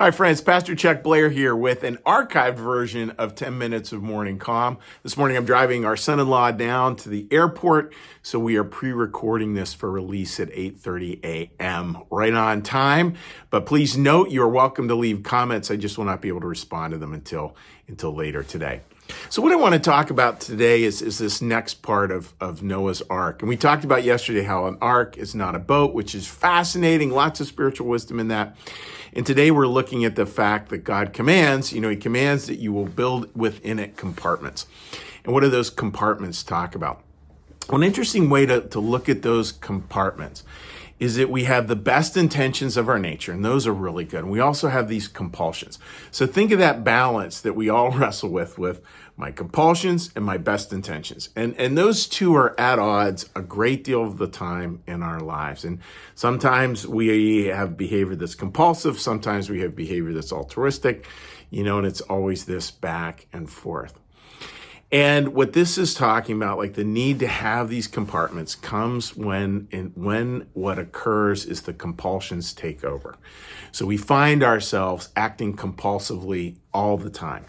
Hi, friends. Pastor Chuck Blair here with an archived version of 10 Minutes of Morning Calm. This morning I'm driving our son-in-law down to the airport, so we are pre-recording this for release at 8.30 a.m. right on time. But please note you're welcome to leave comments. I just will not be able to respond to them until, until later today. So what I want to talk about today is, is this next part of, of Noah's Ark. And we talked about yesterday how an ark is not a boat, which is fascinating, lots of spiritual wisdom in that. And today we're looking at the fact that God commands, you know, he commands that you will build within it compartments. And what do those compartments talk about? An interesting way to, to look at those compartments is that we have the best intentions of our nature, and those are really good. And we also have these compulsions. So think of that balance that we all wrestle with, with my compulsions and my best intentions. And, and those two are at odds a great deal of the time in our lives. And sometimes we have behavior that's compulsive. Sometimes we have behavior that's altruistic, you know, and it's always this back and forth. And what this is talking about, like the need to have these compartments comes when, and when what occurs is the compulsions take over. So we find ourselves acting compulsively all the time.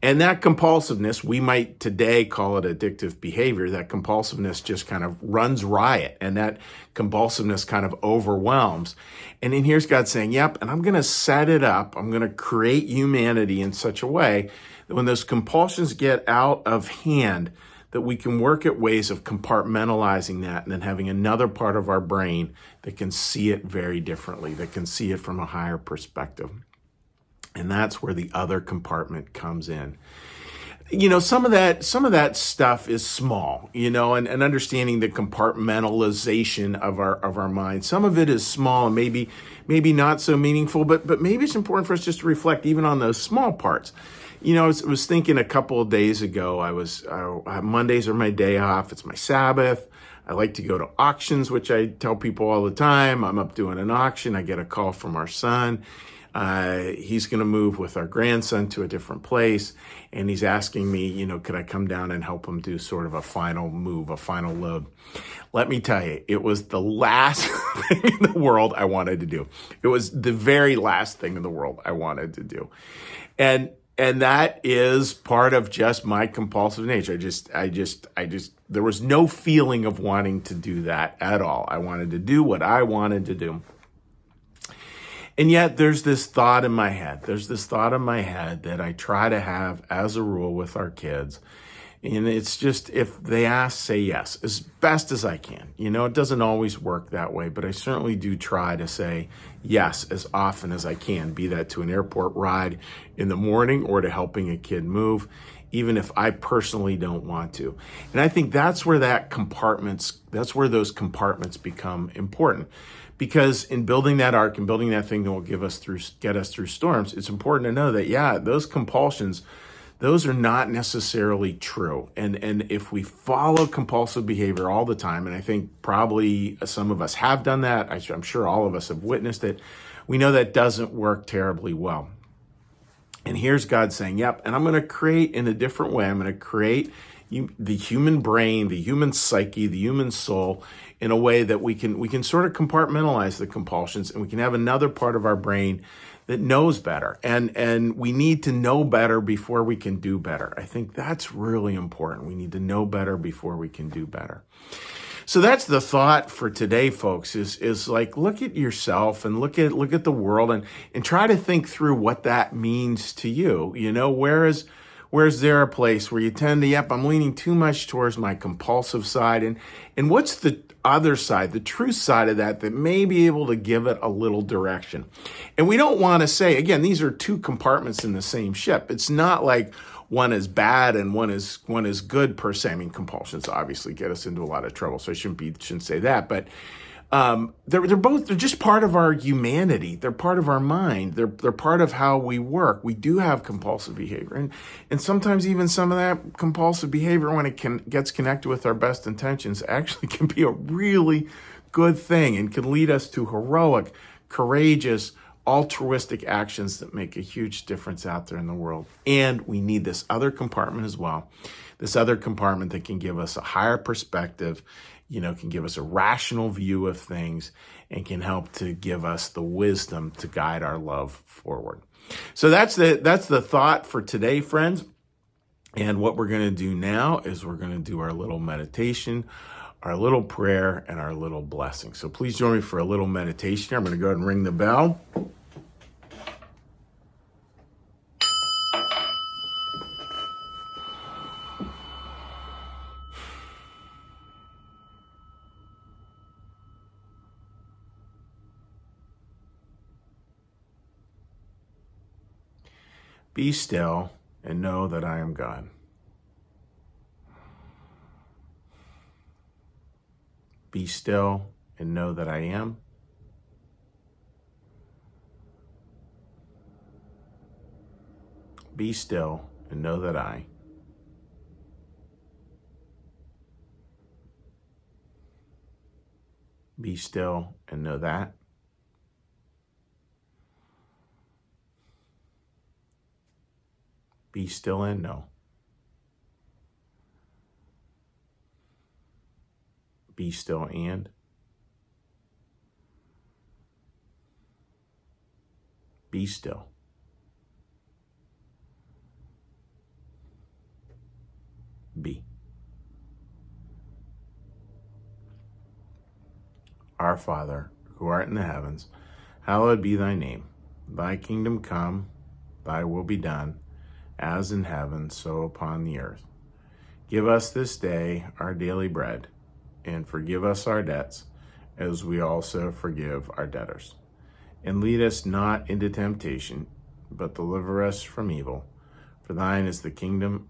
And that compulsiveness, we might today call it addictive behavior. That compulsiveness just kind of runs riot and that compulsiveness kind of overwhelms. And then here's God saying, yep, and I'm going to set it up. I'm going to create humanity in such a way when those compulsions get out of hand, that we can work at ways of compartmentalizing that and then having another part of our brain that can see it very differently, that can see it from a higher perspective. And that's where the other compartment comes in. You know, some of that, some of that stuff is small, you know, and, and understanding the compartmentalization of our, of our mind. Some of it is small and maybe, maybe not so meaningful, but, but maybe it's important for us just to reflect even on those small parts. You know, I was, was thinking a couple of days ago, I was, uh, Mondays are my day off. It's my Sabbath. I like to go to auctions, which I tell people all the time. I'm up doing an auction. I get a call from our son. Uh, he's going to move with our grandson to a different place. And he's asking me, you know, could I come down and help him do sort of a final move, a final load? Let me tell you, it was the last thing in the world I wanted to do. It was the very last thing in the world I wanted to do. And and that is part of just my compulsive nature. I just, I just, I just, there was no feeling of wanting to do that at all. I wanted to do what I wanted to do. And yet there's this thought in my head. There's this thought in my head that I try to have as a rule with our kids and it's just, if they ask, say yes, as best as I can. You know, it doesn't always work that way, but I certainly do try to say yes as often as I can, be that to an airport ride in the morning or to helping a kid move, even if I personally don't want to. And I think that's where that compartments, that's where those compartments become important. Because in building that ark and building that thing that will give us through, get us through storms, it's important to know that, yeah, those compulsions, those are not necessarily true. And, and if we follow compulsive behavior all the time, and I think probably some of us have done that, I'm sure all of us have witnessed it, we know that doesn't work terribly well. And here's God saying, yep, and I'm going to create in a different way. I'm going to create the human brain, the human psyche, the human soul in a way that we can, we can sort of compartmentalize the compulsions and we can have another part of our brain that knows better. And and we need to know better before we can do better. I think that's really important. We need to know better before we can do better. So that's the thought for today folks is is like look at yourself and look at look at the world and and try to think through what that means to you. You know where is where's there a place where you tend to yep i'm leaning too much towards my compulsive side and and what's the other side, the true side of that, that may be able to give it a little direction. And we don't want to say, again, these are two compartments in the same ship. It's not like one is bad and one is one is good per se. I mean, compulsions obviously get us into a lot of trouble, so I shouldn't be shouldn't say that. But um, they're they're both they're just part of our humanity. They're part of our mind. They're they're part of how we work. We do have compulsive behavior, and and sometimes even some of that compulsive behavior, when it can gets connected with our best intentions, actually can be a really good thing and can lead us to heroic, courageous, altruistic actions that make a huge difference out there in the world. And we need this other compartment as well. This other compartment that can give us a higher perspective you know, can give us a rational view of things and can help to give us the wisdom to guide our love forward. So that's the that's the thought for today, friends. And what we're going to do now is we're going to do our little meditation, our little prayer, and our little blessing. So please join me for a little meditation. I'm going to go ahead and ring the bell. Be still and know that I am God. Be still and know that I am. Be still and know that I. Be still and know that. Be still and know. Be still and. Be still. Be. Our Father, who art in the heavens, hallowed be thy name. Thy kingdom come, thy will be done as in heaven, so upon the earth. Give us this day our daily bread, and forgive us our debts, as we also forgive our debtors. And lead us not into temptation, but deliver us from evil. For thine is the kingdom,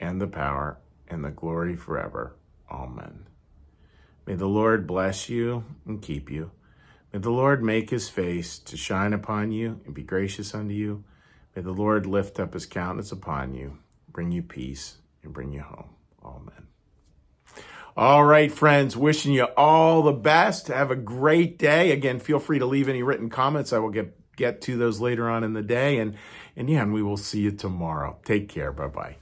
and the power, and the glory forever. Amen. May the Lord bless you and keep you. May the Lord make his face to shine upon you and be gracious unto you. May the Lord lift up his countenance upon you, bring you peace, and bring you home. Amen. All right, friends, wishing you all the best. Have a great day. Again, feel free to leave any written comments. I will get get to those later on in the day. And, and yeah, and we will see you tomorrow. Take care. Bye bye.